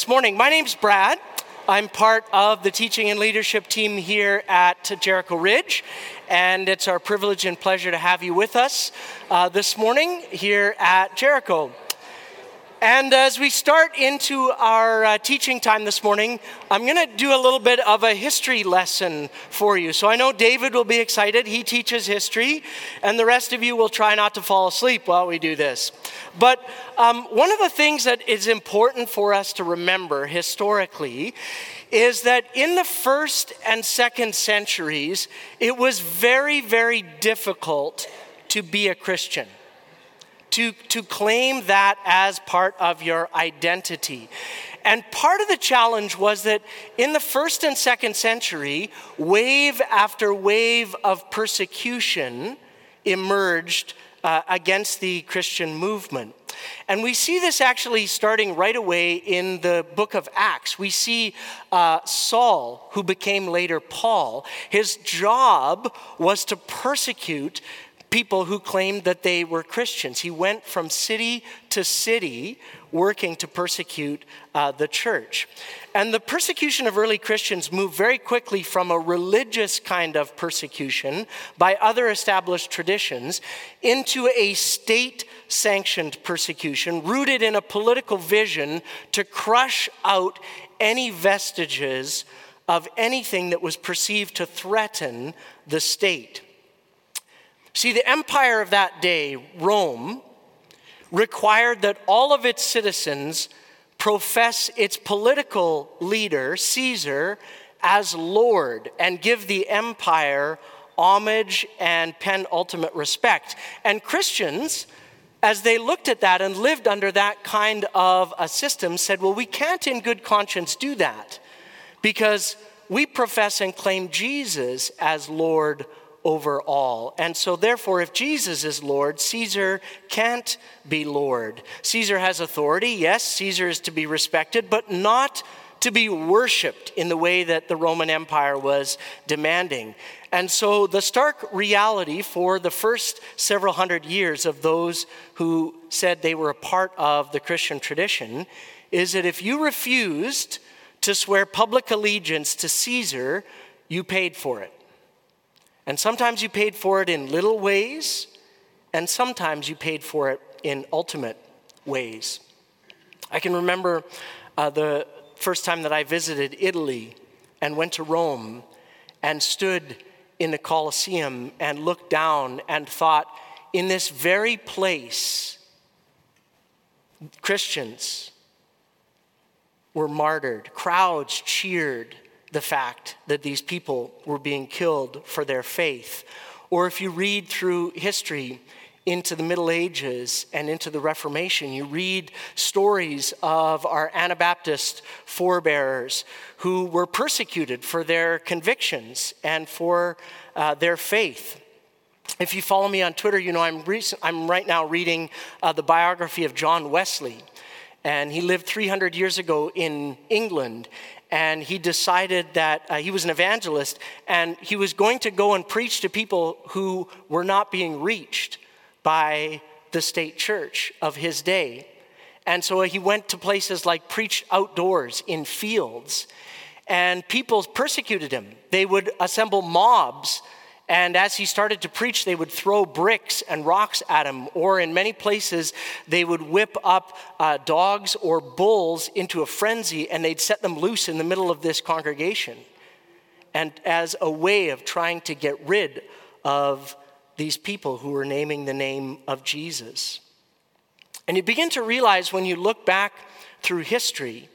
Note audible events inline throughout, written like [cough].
This morning, my name's Brad. I'm part of the teaching and leadership team here at Jericho Ridge, and it's our privilege and pleasure to have you with us uh, this morning here at Jericho. And as we start into our uh, teaching time this morning, I'm going to do a little bit of a history lesson for you. So I know David will be excited. He teaches history, and the rest of you will try not to fall asleep while we do this. But um, one of the things that is important for us to remember historically is that in the first and second centuries, it was very, very difficult to be a Christian to, to claim that as part of your identity. And part of the challenge was that in the first and second century, wave after wave of persecution emerged uh, against the Christian movement. And we see this actually starting right away in the book of Acts. We see uh, Saul, who became later Paul, his job was to persecute people who claimed that they were Christians. He went from city to city working to persecute uh, the church. And the persecution of early Christians moved very quickly from a religious kind of persecution by other established traditions into a state sanctioned persecution rooted in a political vision to crush out any vestiges of anything that was perceived to threaten the state. See, the empire of that day, Rome, required that all of its citizens profess its political leader, Caesar, as Lord and give the empire homage and penultimate respect. And Christians, as they looked at that and lived under that kind of a system, said, well, we can't in good conscience do that because we profess and claim Jesus as Lord over all. And so, therefore, if Jesus is Lord, Caesar can't be Lord. Caesar has authority. Yes, Caesar is to be respected, but not to be worshiped in the way that the Roman Empire was demanding. And so, the stark reality for the first several hundred years of those who said they were a part of the Christian tradition is that if you refused to swear public allegiance to Caesar, you paid for it. And sometimes you paid for it in little ways, and sometimes you paid for it in ultimate ways. I can remember uh, the first time that I visited Italy and went to Rome and stood in the Colosseum and looked down and thought, in this very place, Christians were martyred, crowds cheered the fact that these people were being killed for their faith. Or if you read through history into the Middle Ages and into the Reformation, you read stories of our Anabaptist forebears who were persecuted for their convictions and for uh, their faith. If you follow me on Twitter, you know I'm, recent, I'm right now reading uh, the biography of John Wesley. And he lived 300 years ago in England and he decided that uh, he was an evangelist and he was going to go and preach to people who were not being reached by the state church of his day. And so he went to places like preach outdoors in fields, and people persecuted him. They would assemble mobs and as he started to preach, they would throw bricks and rocks at him, or in many places, they would whip up uh, dogs or bulls into a frenzy and they'd set them loose in the middle of this congregation. And as a way of trying to get rid of these people who were naming the name of Jesus. And you begin to realize when you look back through history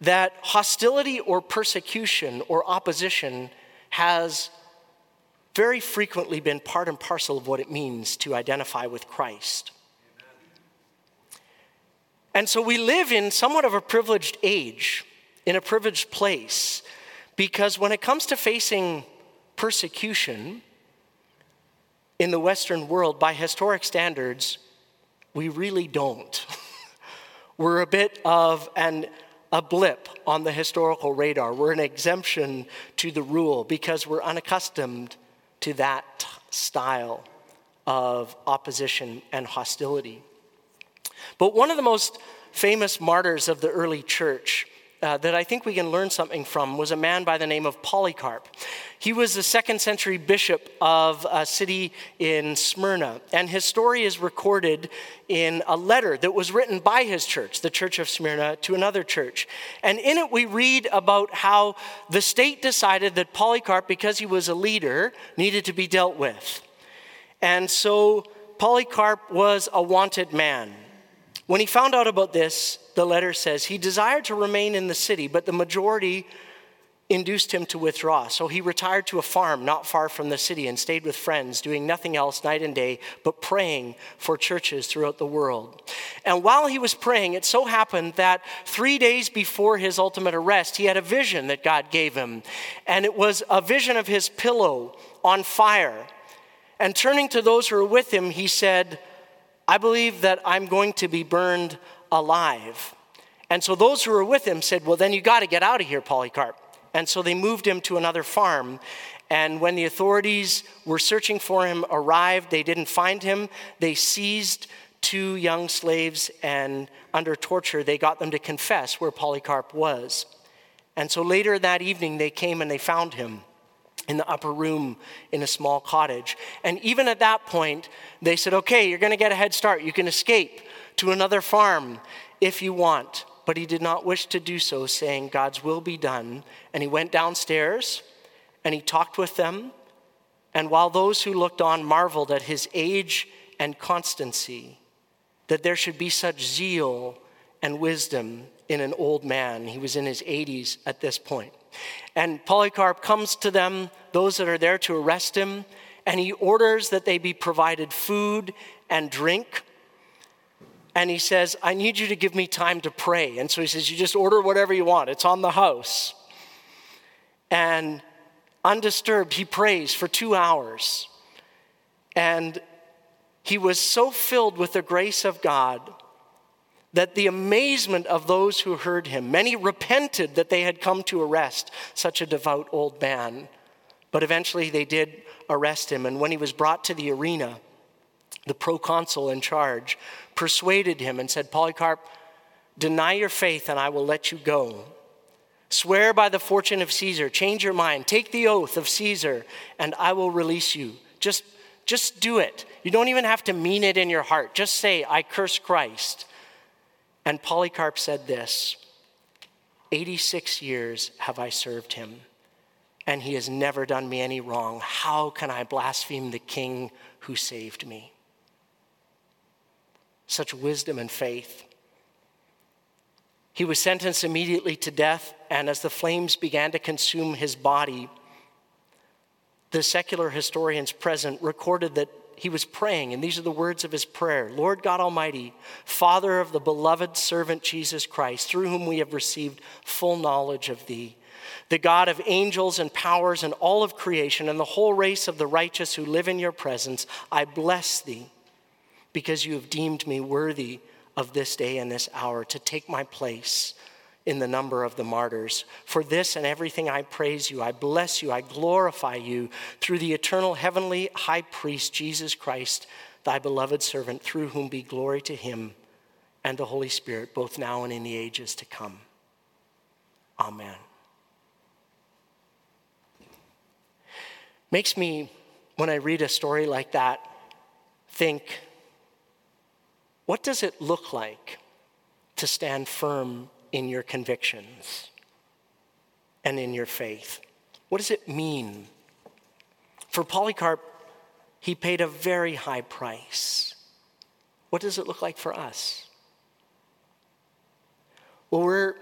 that hostility or persecution or opposition has very frequently been part and parcel of what it means to identify with Christ. And so we live in somewhat of a privileged age, in a privileged place, because when it comes to facing persecution in the Western world by historic standards, we really don't. [laughs] We're a bit of an a blip on the historical radar. We're an exemption to the rule because we're unaccustomed to that style of opposition and hostility. But one of the most famous martyrs of the early church uh, that I think we can learn something from was a man by the name of Polycarp. He was the second century bishop of a city in Smyrna, and his story is recorded in a letter that was written by his church, the Church of Smyrna, to another church. And in it, we read about how the state decided that Polycarp, because he was a leader, needed to be dealt with. And so Polycarp was a wanted man. When he found out about this, the letter says he desired to remain in the city, but the majority induced him to withdraw. So he retired to a farm not far from the city and stayed with friends, doing nothing else night and day but praying for churches throughout the world. And while he was praying, it so happened that three days before his ultimate arrest, he had a vision that God gave him. And it was a vision of his pillow on fire. And turning to those who were with him, he said, I believe that I'm going to be burned alive. And so those who were with him said, Well, then you got to get out of here, Polycarp. And so they moved him to another farm. And when the authorities were searching for him arrived, they didn't find him. They seized two young slaves and under torture, they got them to confess where Polycarp was. And so later that evening, they came and they found him in the upper room in a small cottage. And even at that point, they said, okay, you're going to get a head start. You can escape to another farm if you want. But he did not wish to do so, saying, God's will be done. And he went downstairs and he talked with them. And while those who looked on marveled at his age and constancy, that there should be such zeal and wisdom in an old man, he was in his 80s at this point. And Polycarp comes to them, those that are there to arrest him, and he orders that they be provided food and drink. And he says, I need you to give me time to pray. And so he says, You just order whatever you want, it's on the house. And undisturbed, he prays for two hours. And he was so filled with the grace of God that the amazement of those who heard him, many repented that they had come to arrest such a devout old man. But eventually they did arrest him. And when he was brought to the arena, the proconsul in charge persuaded him and said, Polycarp, deny your faith and I will let you go. Swear by the fortune of Caesar, change your mind, take the oath of Caesar, and I will release you. Just, just do it. You don't even have to mean it in your heart. Just say, I curse Christ. And Polycarp said this 86 years have I served him, and he has never done me any wrong. How can I blaspheme the king who saved me? Such wisdom and faith. He was sentenced immediately to death, and as the flames began to consume his body, the secular historians present recorded that he was praying, and these are the words of his prayer. Lord God Almighty, Father of the beloved servant Jesus Christ, through whom we have received full knowledge of thee, the God of angels and powers and all of creation, and the whole race of the righteous who live in your presence, I bless thee because you have deemed me worthy of this day and this hour to take my place in the number of the martyrs. For this and everything I praise you, I bless you, I glorify you through the eternal heavenly high priest, Jesus Christ, thy beloved servant, through whom be glory to him and the Holy Spirit, both now and in the ages to come. Amen. Makes me, when I read a story like that, think what does it look like to stand firm in your convictions and in your faith. What does it mean? For Polycarp, he paid a very high price. What does it look like for us? Well, we're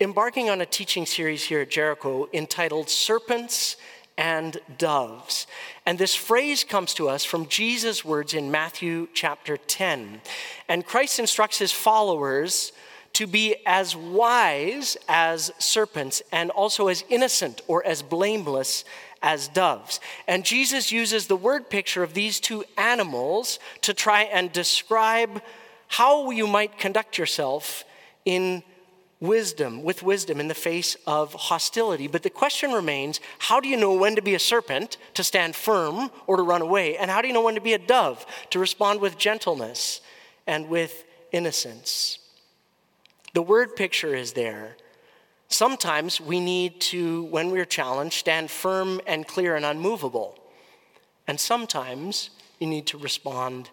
embarking on a teaching series here at Jericho entitled Serpents and Doves. And this phrase comes to us from Jesus' words in Matthew chapter 10. And Christ instructs his followers to be as wise as serpents and also as innocent or as blameless as doves. And Jesus uses the word picture of these two animals to try and describe how you might conduct yourself in wisdom, with wisdom in the face of hostility. But the question remains how do you know when to be a serpent, to stand firm or to run away? And how do you know when to be a dove, to respond with gentleness and with innocence? The word picture is there. Sometimes we need to, when we're challenged, stand firm and clear and unmovable. And sometimes you need to respond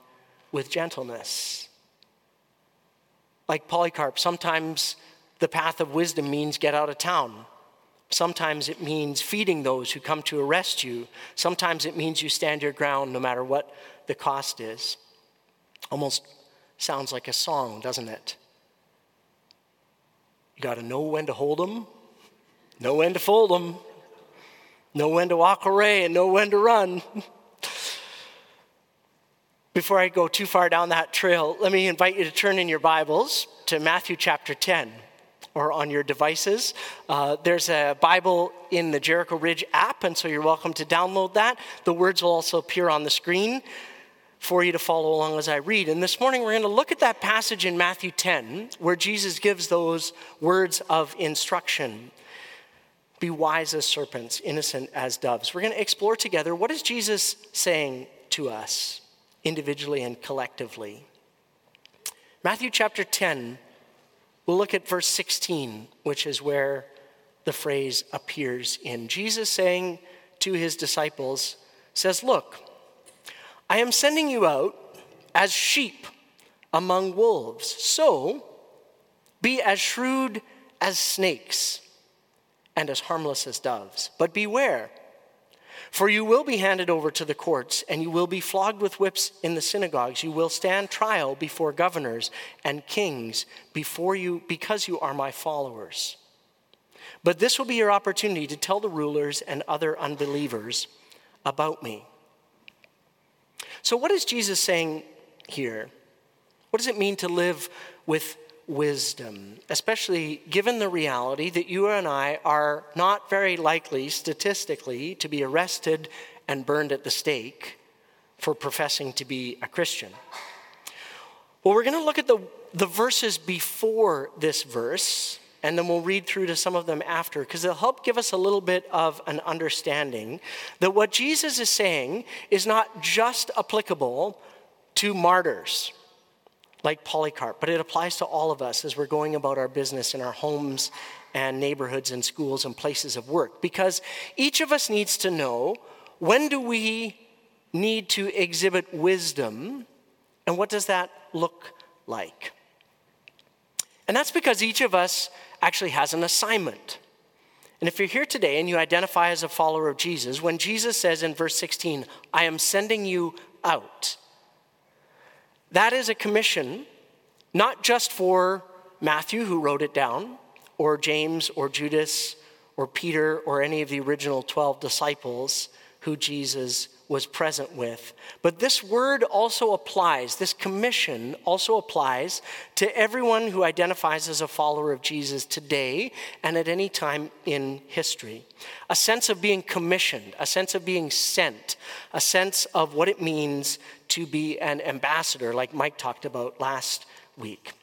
with gentleness. Like Polycarp, sometimes the path of wisdom means get out of town. Sometimes it means feeding those who come to arrest you. Sometimes it means you stand your ground no matter what the cost is. Almost sounds like a song, doesn't it? You got to know when to hold them, know when to fold them, know when to walk away, and know when to run. [laughs] Before I go too far down that trail, let me invite you to turn in your Bibles to Matthew chapter 10 or on your devices. Uh, there's a Bible in the Jericho Ridge app, and so you're welcome to download that. The words will also appear on the screen for you to follow along as I read. And this morning we're going to look at that passage in Matthew 10 where Jesus gives those words of instruction. Be wise as serpents, innocent as doves. We're going to explore together what is Jesus saying to us individually and collectively. Matthew chapter 10 We'll look at verse 16, which is where the phrase appears in. Jesus saying to his disciples, says, Look, I am sending you out as sheep among wolves. So be as shrewd as snakes and as harmless as doves. But beware for you will be handed over to the courts, and you will be flogged with whips in the synagogues. You will stand trial before governors and kings before you because you are my followers. But this will be your opportunity to tell the rulers and other unbelievers about me. So, what is Jesus saying here? What does it mean to live with wisdom, especially given the reality that you and I are not very likely, statistically, to be arrested and burned at the stake for professing to be a Christian. Well, we're going to look at the, the verses before this verse, and then we'll read through to some of them after, because it'll help give us a little bit of an understanding that what Jesus is saying is not just applicable to martyrs like Polycarp, but it applies to all of us as we're going about our business in our homes and neighborhoods and schools and places of work. Because each of us needs to know when do we need to exhibit wisdom and what does that look like? And that's because each of us actually has an assignment. And if you're here today and you identify as a follower of Jesus, when Jesus says in verse 16, I am sending you out, that is a commission, not just for Matthew, who wrote it down, or James, or Judas, or Peter, or any of the original 12 disciples who Jesus was present with. But this word also applies, this commission also applies to everyone who identifies as a follower of Jesus today and at any time in history. A sense of being commissioned, a sense of being sent, a sense of what it means to be an ambassador, like Mike talked about last week.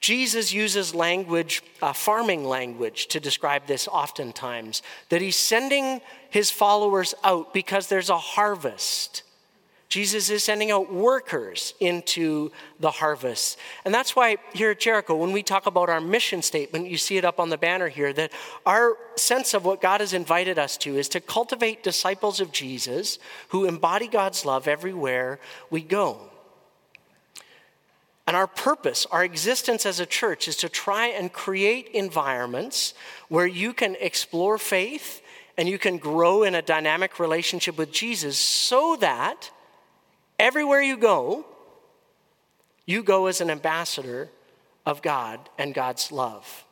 Jesus uses language, uh, farming language, to describe this oftentimes, that he's sending his followers out because there's a harvest. Jesus is sending out workers into the harvest. And that's why here at Jericho, when we talk about our mission statement, you see it up on the banner here, that our sense of what God has invited us to is to cultivate disciples of Jesus who embody God's love everywhere we go. And our purpose, our existence as a church, is to try and create environments where you can explore faith and you can grow in a dynamic relationship with Jesus so that everywhere you go, you go as an ambassador of God and God's love.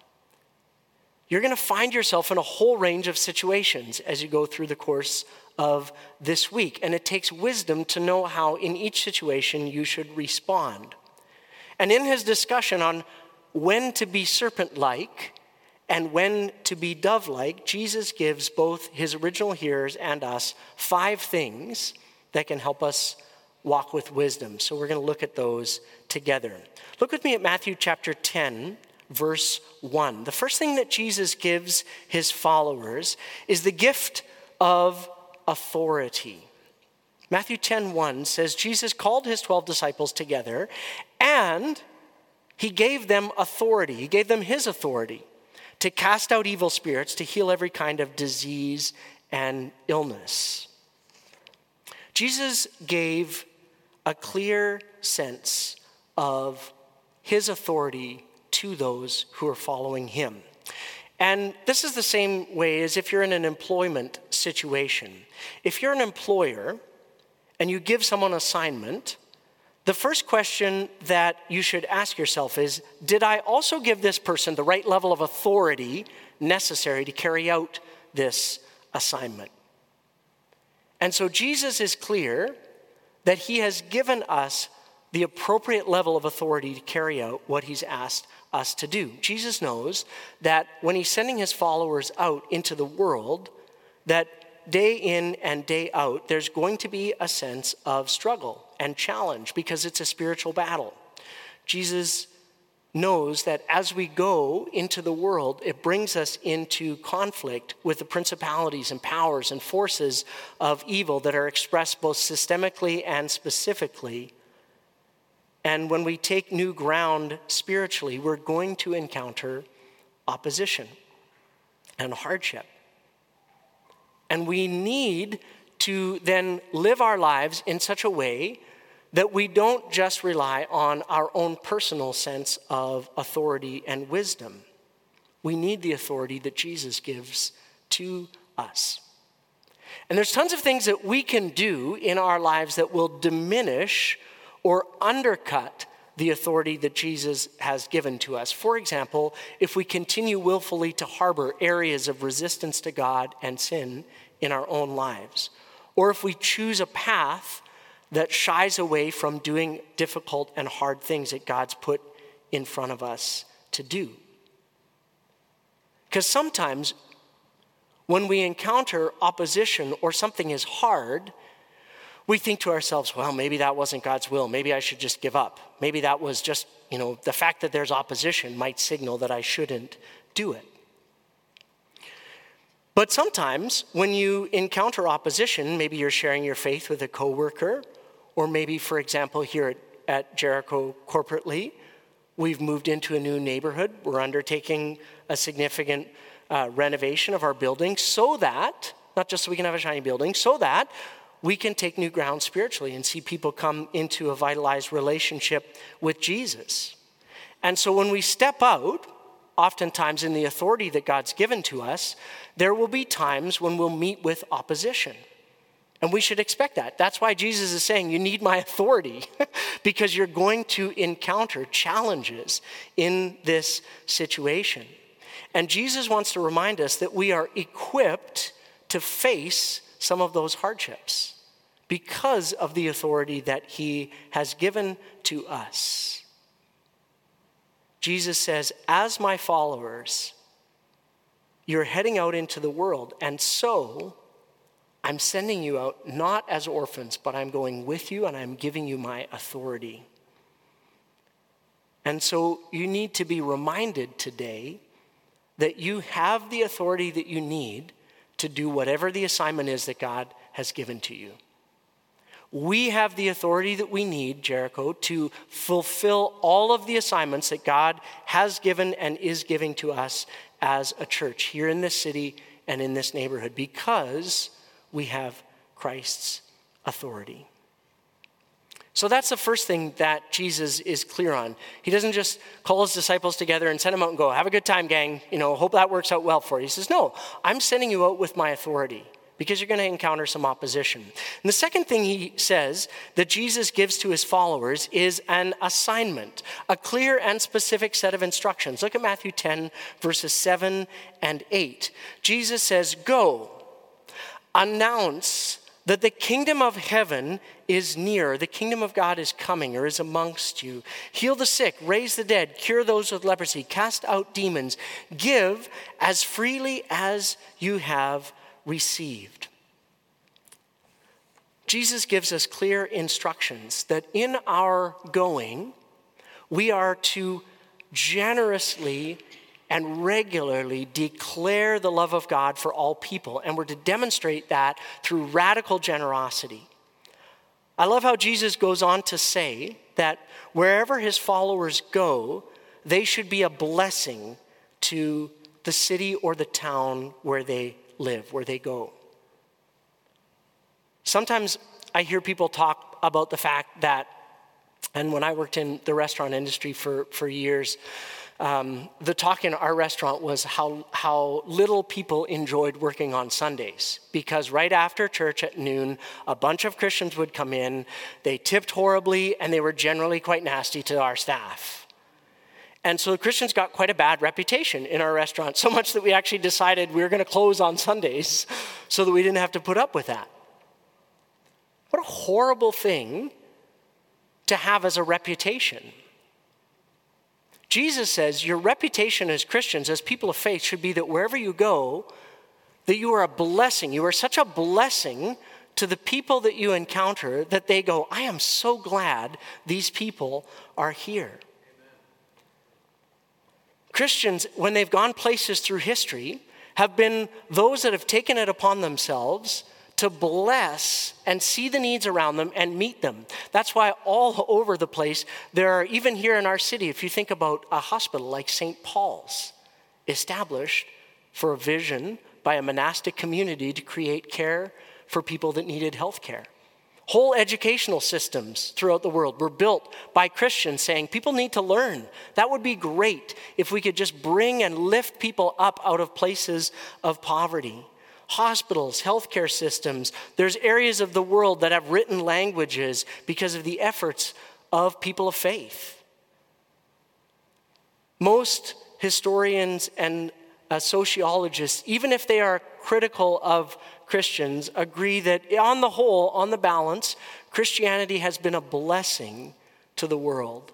You're going to find yourself in a whole range of situations as you go through the course of this week. And it takes wisdom to know how, in each situation, you should respond. And in his discussion on when to be serpent like and when to be dove like, Jesus gives both his original hearers and us five things that can help us walk with wisdom. So we're going to look at those together. Look with me at Matthew chapter 10, verse 1. The first thing that Jesus gives his followers is the gift of authority. Matthew 10 1 says, Jesus called his 12 disciples together and He gave them authority, He gave them His authority to cast out evil spirits, to heal every kind of disease and illness. Jesus gave a clear sense of His authority to those who are following Him. And this is the same way as if you're in an employment situation. If you're an employer and you give someone an assignment, the first question that you should ask yourself is Did I also give this person the right level of authority necessary to carry out this assignment? And so Jesus is clear that he has given us the appropriate level of authority to carry out what he's asked us to do. Jesus knows that when he's sending his followers out into the world, that day in and day out, there's going to be a sense of struggle and challenge because it's a spiritual battle. Jesus knows that as we go into the world, it brings us into conflict with the principalities and powers and forces of evil that are expressed both systemically and specifically. And when we take new ground spiritually, we're going to encounter opposition and hardship. And we need to then live our lives in such a way that we don't just rely on our own personal sense of authority and wisdom. We need the authority that Jesus gives to us. And there's tons of things that we can do in our lives that will diminish or undercut the authority that Jesus has given to us. For example, if we continue willfully to harbor areas of resistance to God and sin in our own lives, or if we choose a path that shies away from doing difficult and hard things that God's put in front of us to do. Because sometimes when we encounter opposition or something is hard, we think to ourselves, well, maybe that wasn't God's will. Maybe I should just give up. Maybe that was just, you know, the fact that there's opposition might signal that I shouldn't do it. But sometimes when you encounter opposition, maybe you're sharing your faith with a coworker or maybe, for example, here at, at Jericho corporately, we've moved into a new neighborhood. We're undertaking a significant uh, renovation of our building so that, not just so we can have a shiny building, so that we can take new ground spiritually and see people come into a vitalized relationship with Jesus. And so when we step out, oftentimes in the authority that God's given to us, there will be times when we'll meet with opposition. And we should expect that. That's why Jesus is saying, You need my authority, [laughs] because you're going to encounter challenges in this situation. And Jesus wants to remind us that we are equipped to face some of those hardships because of the authority that he has given to us. Jesus says, As my followers, you're heading out into the world, and so I'm sending you out not as orphans, but I'm going with you and I'm giving you my authority. And so you need to be reminded today that you have the authority that you need to do whatever the assignment is that God has given to you. We have the authority that we need, Jericho, to fulfill all of the assignments that God has given and is giving to us as a church here in this city and in this neighborhood because we have Christ's authority. So that's the first thing that Jesus is clear on. He doesn't just call his disciples together and send them out and go, have a good time, gang. You know, hope that works out well for you. He says, no, I'm sending you out with my authority because you're going to encounter some opposition. And the second thing he says that Jesus gives to his followers is an assignment, a clear and specific set of instructions. Look at Matthew 10, verses 7 and 8. Jesus says, Go announce that the kingdom of heaven is near. The kingdom of God is coming or is amongst you. Heal the sick, raise the dead, cure those with leprosy, cast out demons. Give as freely as you have received. Jesus gives us clear instructions that in our going, we are to generously and regularly declare the love of God for all people. And we're to demonstrate that through radical generosity. I love how Jesus goes on to say that wherever his followers go, they should be a blessing to the city or the town where they live, where they go. Sometimes I hear people talk about the fact that, and when I worked in the restaurant industry for, for years, um, the talk in our restaurant was how, how little people enjoyed working on Sundays. Because right after church at noon, a bunch of Christians would come in, they tipped horribly, and they were generally quite nasty to our staff. And so Christians got quite a bad reputation in our restaurant, so much that we actually decided we were going to close on Sundays so that we didn't have to put up with that. What a horrible thing to have as a reputation. Jesus says your reputation as Christians, as people of faith, should be that wherever you go, that you are a blessing. You are such a blessing to the people that you encounter that they go, I am so glad these people are here. Christians, when they've gone places through history, have been those that have taken it upon themselves to bless and see the needs around them and meet them. That's why all over the place, there are, even here in our city, if you think about a hospital like St. Paul's, established for a vision by a monastic community to create care for people that needed health care. Whole educational systems throughout the world were built by Christians saying people need to learn. That would be great if we could just bring and lift people up out of places of poverty hospitals, healthcare systems. There's areas of the world that have written languages because of the efforts of people of faith. Most historians and uh, sociologists, even if they are critical of Christians, agree that on the whole, on the balance, Christianity has been a blessing to the world.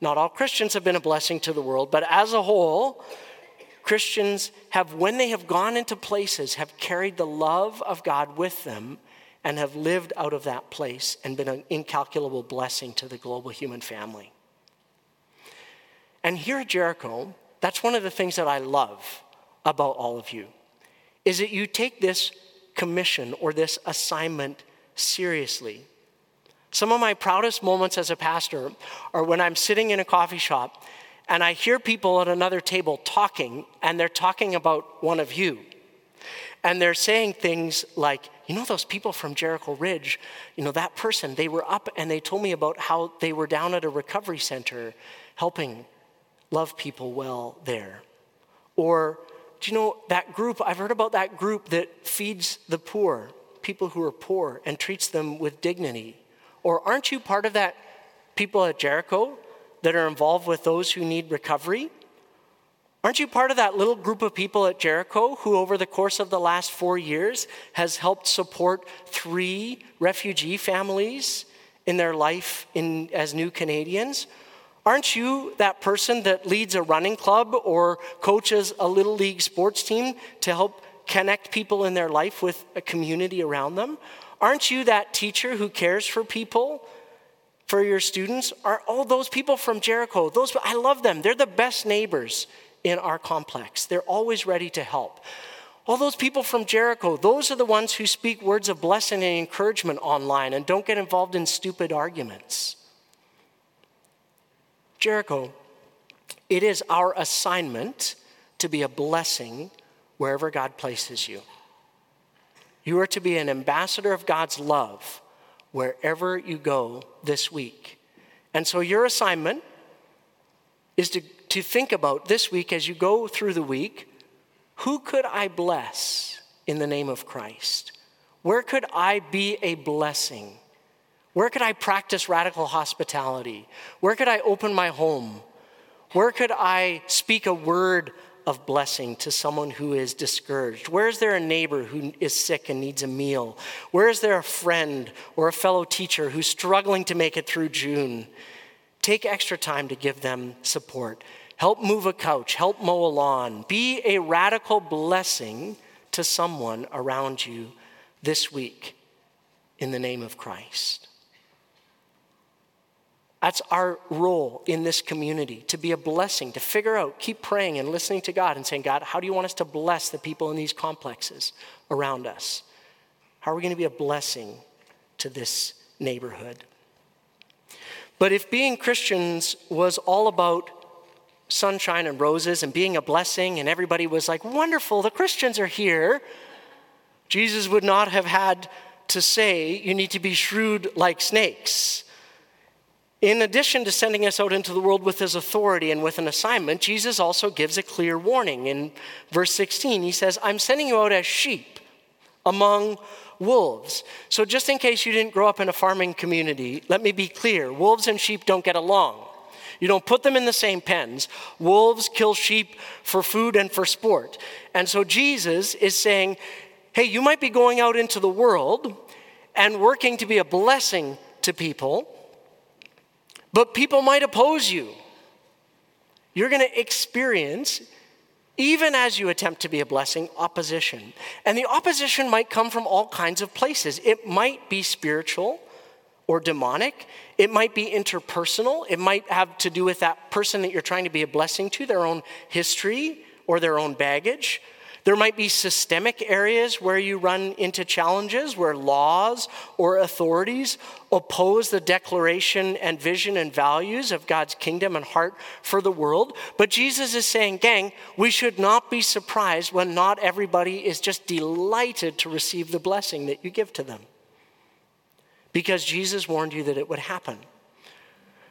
Not all Christians have been a blessing to the world, but as a whole, Christians have, when they have gone into places, have carried the love of God with them and have lived out of that place and been an incalculable blessing to the global human family. And here at Jericho, that's one of the things that I love about all of you, is that you take this commission or this assignment seriously. Some of my proudest moments as a pastor are when I'm sitting in a coffee shop and I hear people at another table talking, and they're talking about one of you. And they're saying things like, you know, those people from Jericho Ridge, you know, that person, they were up and they told me about how they were down at a recovery center helping love people well there. Or, do you know that group? I've heard about that group that feeds the poor, people who are poor, and treats them with dignity. Or aren't you part of that people at Jericho that are involved with those who need recovery? Aren't you part of that little group of people at Jericho who, over the course of the last four years, has helped support three refugee families in their life in, as new Canadians? Aren't you that person that leads a running club or coaches a little league sports team to help connect people in their life with a community around them? Aren't you that teacher who cares for people for your students are all those people from Jericho. Those I love them. They're the best neighbors in our complex. They're always ready to help. All those people from Jericho, those are the ones who speak words of blessing and encouragement online and don't get involved in stupid arguments. Jericho, it is our assignment to be a blessing wherever God places you. You are to be an ambassador of God's love wherever you go this week. And so your assignment is to, to think about this week as you go through the week who could I bless in the name of Christ? Where could I be a blessing? Where could I practice radical hospitality? Where could I open my home? Where could I speak a word of blessing to someone who is discouraged? Where is there a neighbor who is sick and needs a meal? Where is there a friend or a fellow teacher who's struggling to make it through June? Take extra time to give them support. Help move a couch, help mow a lawn. Be a radical blessing to someone around you this week in the name of Christ. That's our role in this community to be a blessing, to figure out, keep praying and listening to God and saying, God, how do you want us to bless the people in these complexes around us? How are we going to be a blessing to this neighborhood. But if being Christians was all about sunshine and roses and being a blessing, and everybody was like, wonderful, the Christians are here, Jesus would not have had to say, you need to be shrewd like snakes. In addition to sending us out into the world with his authority and with an assignment, Jesus also gives a clear warning. In verse 16, he says, I'm sending you out as sheep among wolves. So, just in case you didn't grow up in a farming community, let me be clear wolves and sheep don't get along. You don't put them in the same pens. Wolves kill sheep for food and for sport. And so, Jesus is saying, hey, you might be going out into the world and working to be a blessing to people but people might oppose you. You're going to experience, even as you attempt to be a blessing, opposition. And the opposition might come from all kinds of places. It might be spiritual or demonic, it might be interpersonal, it might have to do with that person that you're trying to be a blessing to, their own history or their own baggage. There might be systemic areas where you run into challenges where laws or authorities oppose the declaration and vision and values of God's kingdom and heart for the world. But Jesus is saying, gang, we should not be surprised when not everybody is just delighted to receive the blessing that you give to them. Because Jesus warned you that it would happen.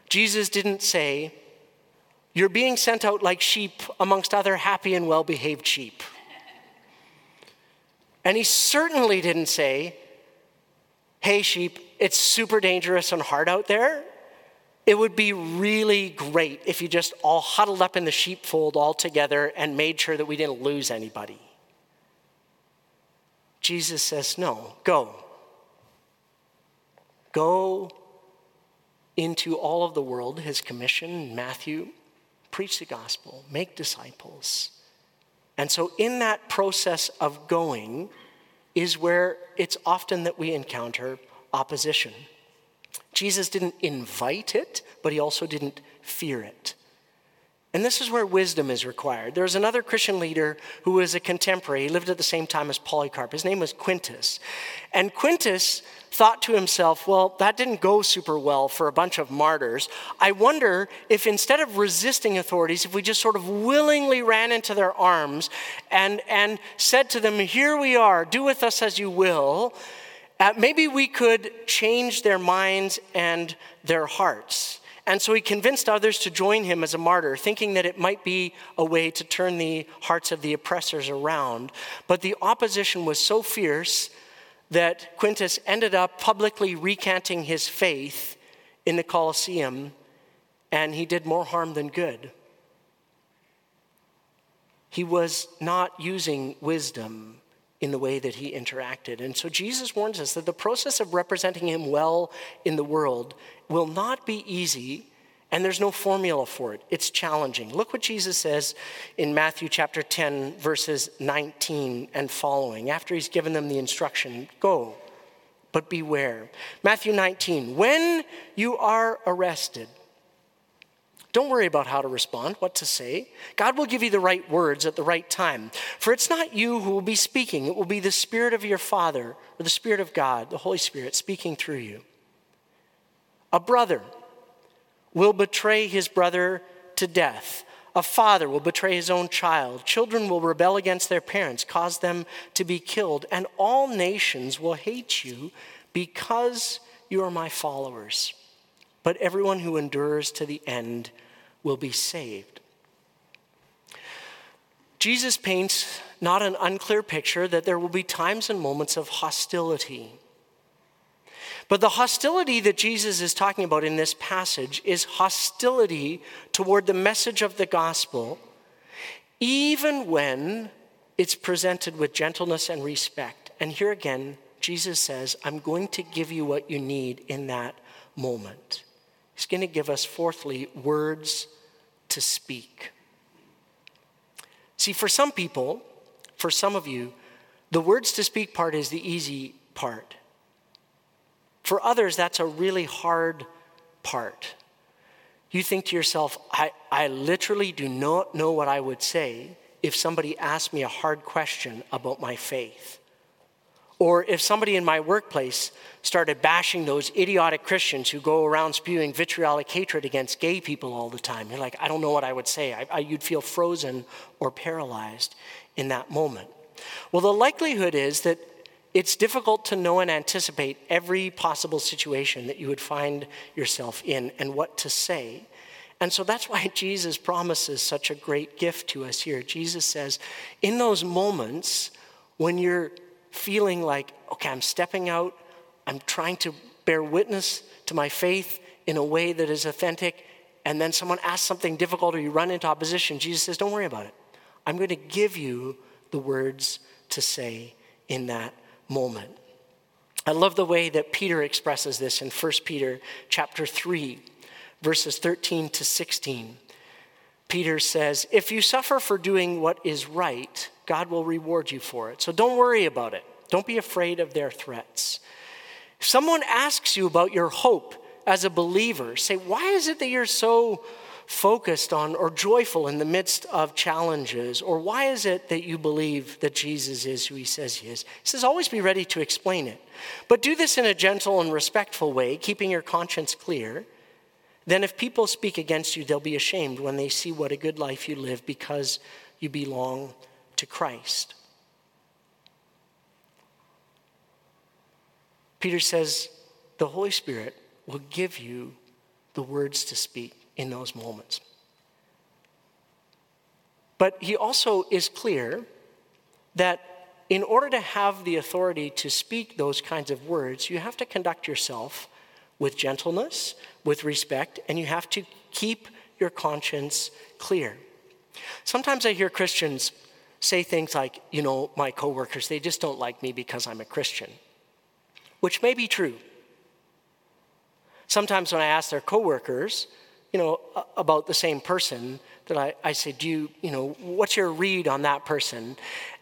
Jesus didn't say, You're being sent out like sheep amongst other happy and well behaved sheep. And he certainly didn't say, Hey, sheep, it's super dangerous and hard out there. It would be really great if you just all huddled up in the sheepfold all together and made sure that we didn't lose anybody. Jesus says, No, go. Go into all of the world, his commission, Matthew, preach the gospel, make disciples. And so, in that process of going, is where it's often that we encounter opposition. Jesus didn't invite it, but he also didn't fear it. And this is where wisdom is required. There's another Christian leader who was a contemporary. He lived at the same time as Polycarp. His name was Quintus. And Quintus thought to himself, well, that didn't go super well for a bunch of martyrs. I wonder if instead of resisting authorities, if we just sort of willingly ran into their arms and, and said to them, Here we are, do with us as you will, uh, maybe we could change their minds and their hearts. And so he convinced others to join him as a martyr, thinking that it might be a way to turn the hearts of the oppressors around. But the opposition was so fierce that Quintus ended up publicly recanting his faith in the Colosseum, and he did more harm than good. He was not using wisdom in the way that he interacted. And so Jesus warns us that the process of representing him well in the world will not be easy and there's no formula for it. It's challenging. Look what Jesus says in Matthew chapter 10, verses 19 and following, after he's given them the instruction go, but beware. Matthew 19, when you are arrested, don't worry about how to respond, what to say. God will give you the right words at the right time. For it's not you who will be speaking, it will be the Spirit of your Father, or the Spirit of God, the Holy Spirit, speaking through you. A brother will betray his brother to death. A father will betray his own child. Children will rebel against their parents, cause them to be killed. And all nations will hate you because you are my followers. But everyone who endures to the end will be saved. Jesus paints not an unclear picture that there will be times and moments of hostility but the hostility that Jesus is talking about in this passage is hostility toward the message of the gospel, even when it's presented with gentleness and respect. And here again, Jesus says, I'm going to give you what you need in that moment. He's going to give us, fourthly, words to speak. See, for some people, for some of you, the words to speak part is the easy part. For others, that's a really hard part. You think to yourself, I, I literally do not know what I would say if somebody asked me a hard question about my faith. Or if somebody in my workplace started bashing those idiotic Christians who go around spewing vitriolic hatred against gay people all the time, you're like, I don't know what I would say. I, I, you'd feel frozen or paralyzed in that moment. Well, the likelihood is that it's difficult to know and anticipate every possible situation that you would find yourself in and what to say. And so that's why [laughs] Jesus promises such a great gift to us here. Jesus says, in those moments when you're feeling like, okay, I'm stepping out, I'm trying to bear witness to my faith in a way that is authentic, and then someone asks something difficult or you run into opposition, Jesus says, don't worry about it. I'm going to give you the words to say in that moment. I love the way that Peter expresses this in 1 Peter chapter 3, verses 13 to 16. Peter says, If you suffer for doing what is right, God will reward you for it. So don't worry about it. Don't be afraid of their threats. If someone asks you about your hope as a believer, say, Why is it that you're so focused on or joyful in the midst of challenges? Or why is it that you believe that Jesus is who he says he is? He says, always be ready to explain it. But do this in a gentle and respectful way, keeping your conscience clear. Then, if people speak against you, they'll be ashamed when they see what a good life you live because you belong to Christ. Peter says, the Holy Spirit will give you the words to speak in those moments. But he also is clear that in order to have the authority to speak those kinds of words, you have to conduct yourself with gentleness, with respect, and you have to keep your conscience clear. Sometimes I hear Christians say things like, you know, my coworkers, they just don't like me because I'm a Christian, which may be true. Sometimes when I ask their coworkers, you know, about the same person that I, I say, do you, you know, what's your read on that person?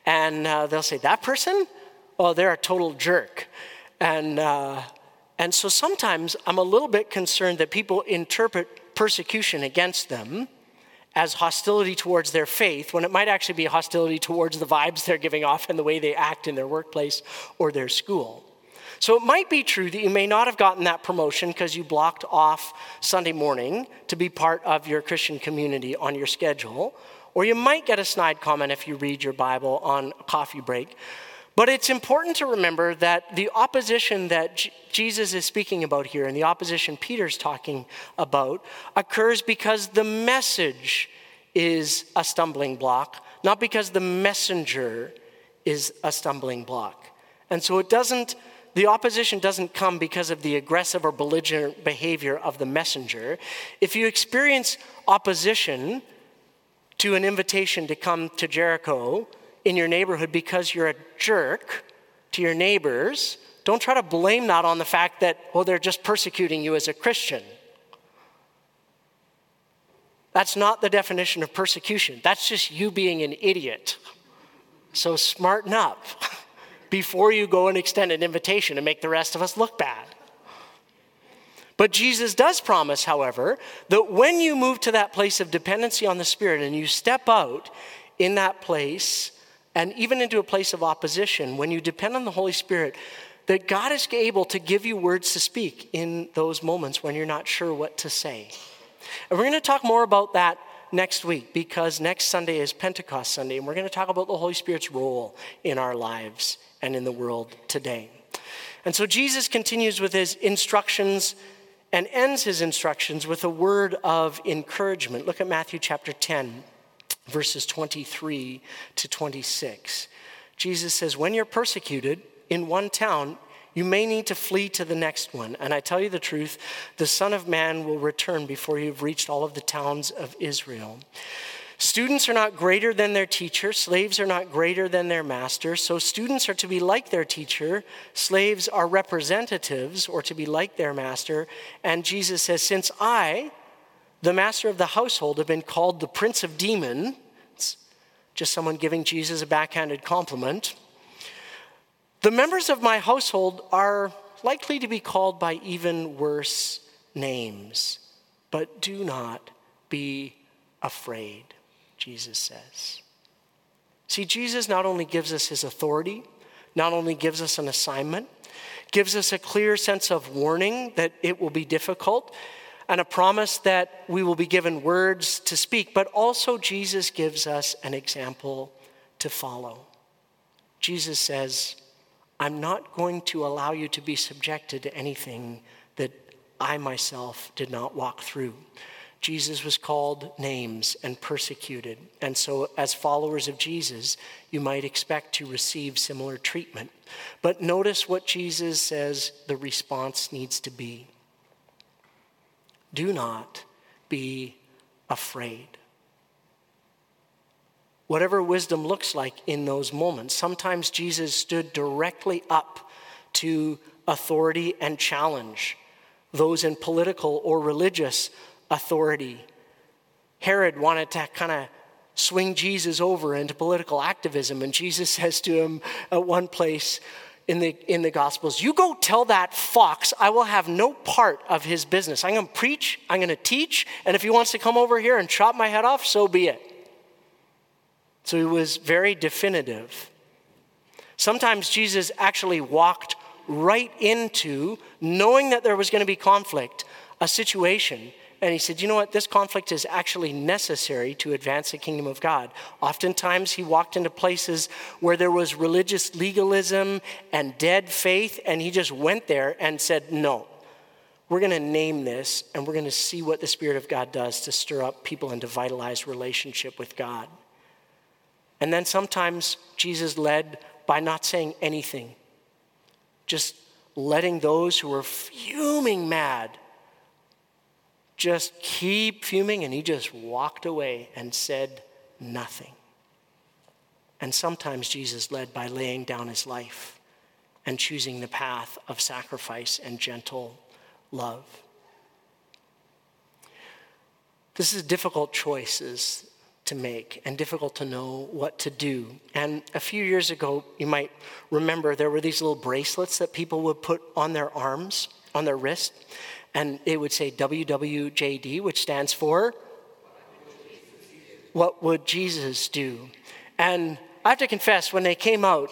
And uh, they'll say, that person? Oh, they're a total jerk. And, uh, and so sometimes I'm a little bit concerned that people interpret persecution against them as hostility towards their faith when it might actually be hostility towards the vibes they're giving off and the way they act in their workplace or their school. So it might be true that you may not have gotten that promotion because you blocked off Sunday morning to be part of your Christian community on your schedule. Or you might get a snide comment if you read your Bible on a coffee break. But it's important to remember that the opposition that J- Jesus is speaking about here and the opposition Peter's talking about occurs because the message is a stumbling block, not because the messenger is a stumbling block. And so it doesn't the opposition doesn't come because of the aggressive or belligerent behavior of the messenger. If you experience opposition to an invitation to come to Jericho in your neighborhood because you're a jerk to your neighbors, don't try to blame that on the fact that, well, they're just persecuting you as a Christian. That's not the definition of persecution. That's just you being an idiot. So smarten up. [laughs] before you go and extend an invitation and make the rest of us look bad. But Jesus does promise, however, that when you move to that place of dependency on the Spirit and you step out in that place and even into a place of opposition, when you depend on the Holy Spirit, that God is able to give you words to speak in those moments when you're not sure what to say. And we're going to talk more about that next week because next Sunday is Pentecost Sunday, and we're going to talk about the Holy Spirit's role in our lives and in the world today. And so Jesus continues with his instructions and ends his instructions with a word of encouragement. Look at Matthew chapter 10, verses 23 to 26. Jesus says, When you're persecuted in one town, you may need to flee to the next one. And I tell you the truth, the Son of Man will return before you've reached all of the towns of Israel. Students are not greater than their teacher, slaves are not greater than their master. So students are to be like their teacher, slaves are representatives or to be like their master. And Jesus says, Since I, the master of the household, have been called the prince of demons, just someone giving Jesus a backhanded compliment. The members of my household are likely to be called by even worse names, but do not be afraid. Jesus says. See, Jesus not only gives us his authority not only gives us an assignment, gives us a clear sense of warning that it will be difficult, and a promise that we will be given words to speak, but also Jesus gives us an example to follow. Jesus says, I'm not going to allow you to be subjected to anything that I myself did not walk through. Jesus was called names and persecuted. And so, as followers of Jesus, you might expect to receive similar treatment. But notice what Jesus says the response needs to be do not be afraid. Whatever wisdom looks like in those moments, sometimes Jesus stood directly up to authority and challenge those in political or religious authority. Herod wanted to kind of swing Jesus over into political activism, and Jesus [laughs] says to him at one place in the, in the Gospels, You go tell that fox I will have no part of his business. I'm going to preach, I'm going to teach, and if he wants to come over here and chop my head off, so be it. So he was very definitive. Sometimes Jesus actually walked right into, knowing that there was going to be conflict, a situation. And he said, You know what? This conflict is actually necessary to advance the kingdom of God. Oftentimes, he walked into places where there was religious legalism and dead faith, and he just went there and said, No, we're going to name this, and we're going to see what the Spirit of God does to stir up people and to vitalize relationship with God. And then sometimes Jesus led by not saying anything just letting those who were fuming mad just keep fuming, and he just walked away and said nothing. And sometimes Jesus led by laying down his life and choosing the path of sacrifice and gentle love. This is difficult choices to make and difficult to know what to do. And a few years ago, you might remember there were these little bracelets that people would put on their arms, on their wrist, and it would say WWJD, which stands for What Would Jesus Do? And I have to confess, when they came out,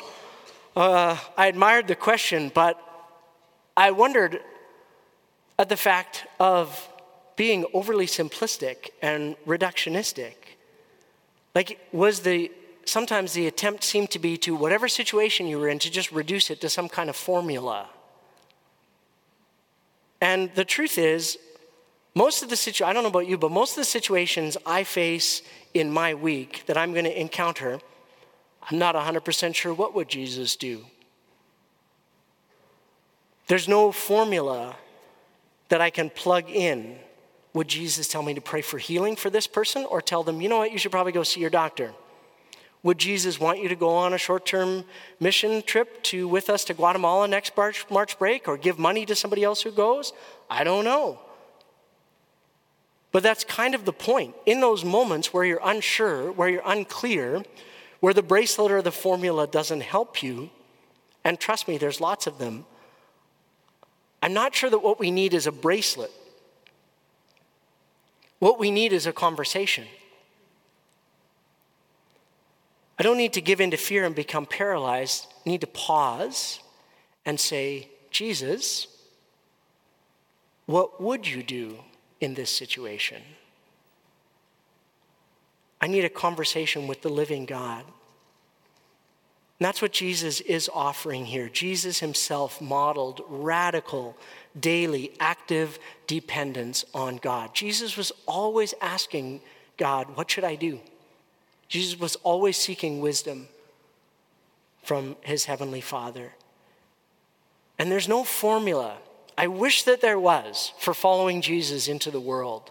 uh, I admired the question, but I wondered at the fact of being overly simplistic and reductionistic. Like, was the sometimes the attempt seemed to be to whatever situation you were in to just reduce it to some kind of formula. And the truth is, most of the situ- I don't know about you, but most of the situations I face in my week that I'm going to encounter, I'm not 100% sure what would Jesus do. There's no formula that I can plug in would Jesus tell me to pray for healing for this person or tell them, you know what, you should probably go see your doctor? Would Jesus want you to go on a short term mission trip to, with us to Guatemala next March, March break or give money to somebody else who goes? I don't know. But that's kind of the point. In those moments where you're unsure, where you're unclear, where the bracelet or the formula doesn't help you, and trust me, there's lots of them, I'm not sure that what we need is a bracelet. What we need is a conversation. I don't need to give in to fear and become paralyzed. I need to pause and say, Jesus, what would you do in this situation? I need a conversation with the living God. And that's what Jesus is offering here. Jesus himself modeled radical daily, active dependence on God. Jesus was always asking God, What should I do? Jesus was always seeking wisdom from his heavenly Father. And there's no formula. I wish that there was for following Jesus into the world.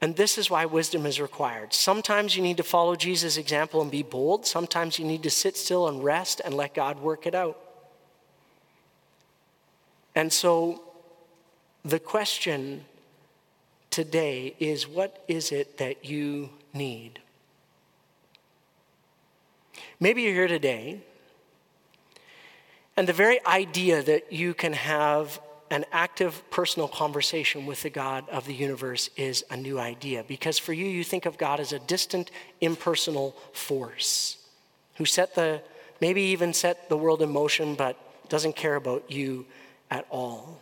And this is why wisdom is required. Sometimes you need to follow Jesus' example and be bold. Sometimes you need to sit still and rest and let God work it out. And so the question today is what is it that you need? Maybe you're here today, and the very idea that you can have an active personal conversation with the God of the universe is a new idea because for you, you think of God as a distant, impersonal force who set the maybe even set the world in motion, but doesn't care about you at all.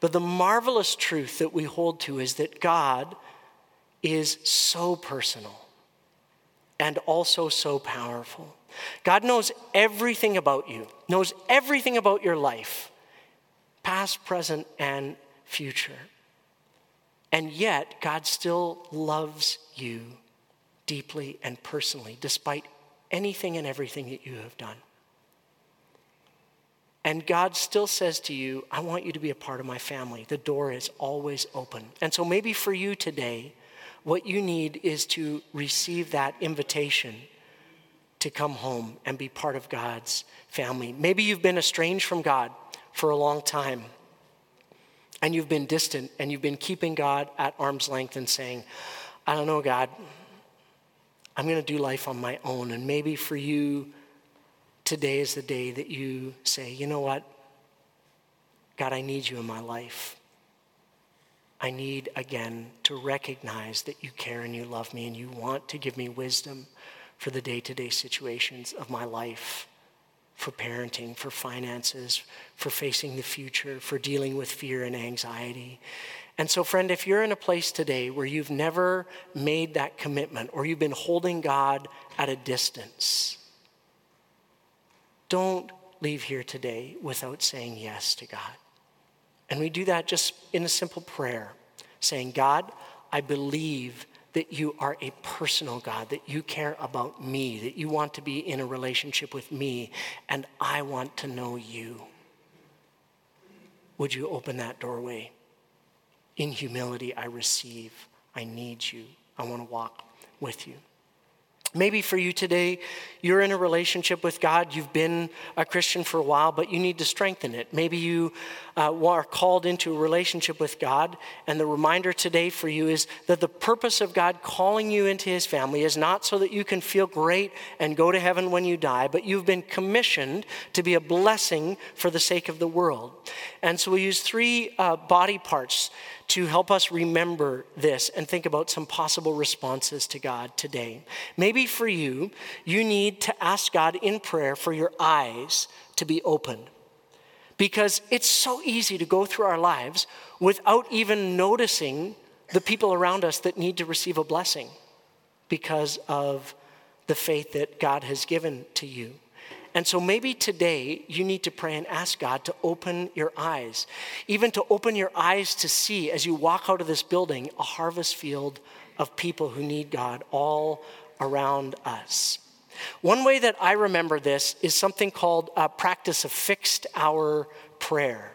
But the marvelous truth that we hold to is that God is so personal and also so powerful. God knows everything about you, knows everything about your life, past, present, and future. And yet, God still loves you deeply and personally, despite anything and everything that you have done. And God still says to you, I want you to be a part of my family. The door is always open. And so maybe for you today, what you need is to receive that invitation to come home and be part of God's family. Maybe you've been estranged from God for a long time and you've been distant and you've been keeping God at arm's length and saying, I don't know, God, I'm going to do life on my own. And maybe for you, today is the day that you say, you know what? God, I need you in my life. I need again to recognize that you care and you love me and you want to give me wisdom for the day to day situations of my life, for parenting, for finances, for facing the future, for dealing with fear and anxiety. And so, friend, if you're in a place today where you've never made that commitment or you've been holding God at a distance, don't leave here today without saying yes to God. And we do that just in a simple prayer, saying, God, I believe that you are a personal God, that you care about me, that you want to be in a relationship with me, and I want to know you. Would you open that doorway? In humility, I receive. I need you. I want to walk with you. Maybe for you today, you're in a relationship with God. You've been a Christian for a while, but you need to strengthen it. Maybe you uh, are called into a relationship with God, and the reminder today for you is that the purpose of God calling you into His family is not so that you can feel great and go to heaven when you die, but you've been commissioned to be a blessing for the sake of the world. And so we use three uh, body parts to help us remember this and think about some possible responses to God today. Maybe for you, you need to ask God in prayer for your eyes to be opened. Because it's so easy to go through our lives without even noticing the people around us that need to receive a blessing because of the faith that God has given to you. And so maybe today you need to pray and ask God to open your eyes, even to open your eyes to see as you walk out of this building a harvest field of people who need God all around us. One way that I remember this is something called a practice of fixed hour prayer.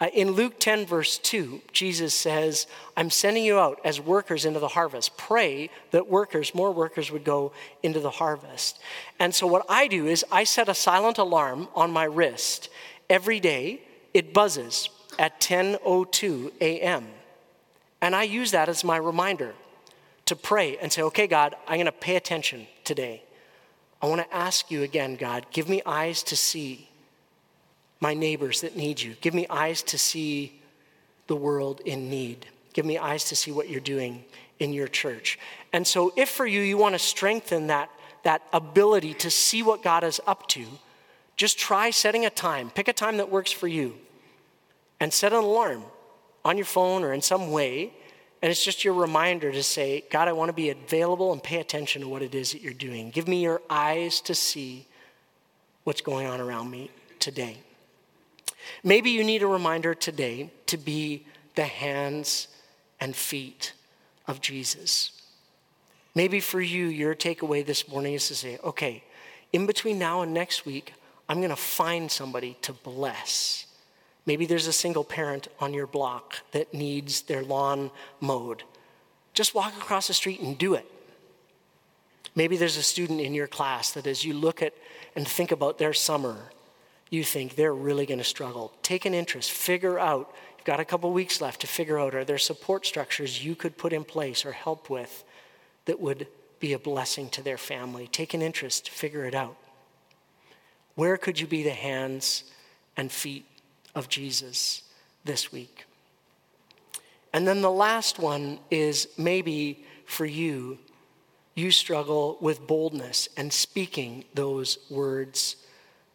Uh, in Luke 10, verse 2, Jesus says, I'm sending you out as workers into the harvest. Pray that workers, more workers, would go into the harvest. And so, what I do is I set a silent alarm on my wrist every day. It buzzes at 10:02 a.m. And I use that as my reminder to pray and say, okay, God, I'm going to pay attention today. I want to ask you again, God, give me eyes to see my neighbors that need you. Give me eyes to see the world in need. Give me eyes to see what you're doing in your church. And so, if for you, you want to strengthen that, that ability to see what God is up to, just try setting a time. Pick a time that works for you and set an alarm on your phone or in some way. And it's just your reminder to say, God, I want to be available and pay attention to what it is that you're doing. Give me your eyes to see what's going on around me today. Maybe you need a reminder today to be the hands and feet of Jesus. Maybe for you, your takeaway this morning is to say, okay, in between now and next week, I'm going to find somebody to bless. Maybe there's a single parent on your block that needs their lawn mowed. Just walk across the street and do it. Maybe there's a student in your class that as you look at and think about their summer, you think they're really going to struggle. Take an interest, figure out. You've got a couple weeks left to figure out are there support structures you could put in place or help with that would be a blessing to their family. Take an interest, figure it out. Where could you be the hands and feet of Jesus this week? And then the last one is maybe for you, you struggle with boldness and speaking those words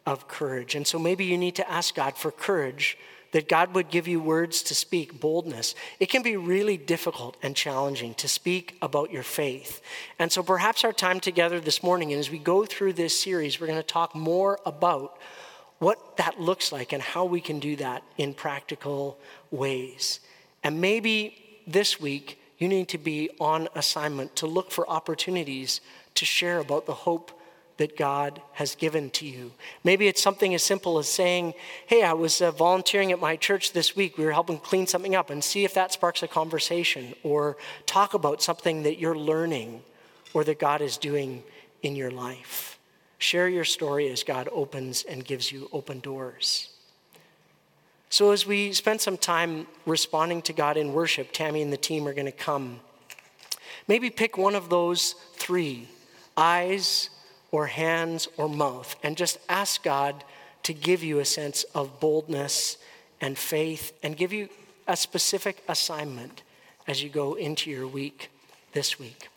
of courage. And so maybe you need to ask God for courage, that God would give you words to speak, boldness. It can be really difficult and challenging to speak about your faith. And so perhaps our time together this morning, and as we go through this series, we're going to talk more about what that looks like and how we can do that in practical ways. And maybe this week, you need to be on assignment to look for opportunities to share about the hope that God has given to you. Maybe it's something as simple as saying, Hey, I was uh, volunteering at my church this week. We were helping clean something up, and see if that sparks a conversation, or talk about something that you're learning or that God is doing in your life. Share your story as God opens and gives you open doors. So, as we spend some time responding to God in worship, Tammy and the team are going to come. Maybe pick one of those three eyes, or hands or mouth, and just ask God to give you a sense of boldness and faith and give you a specific assignment as you go into your week this week.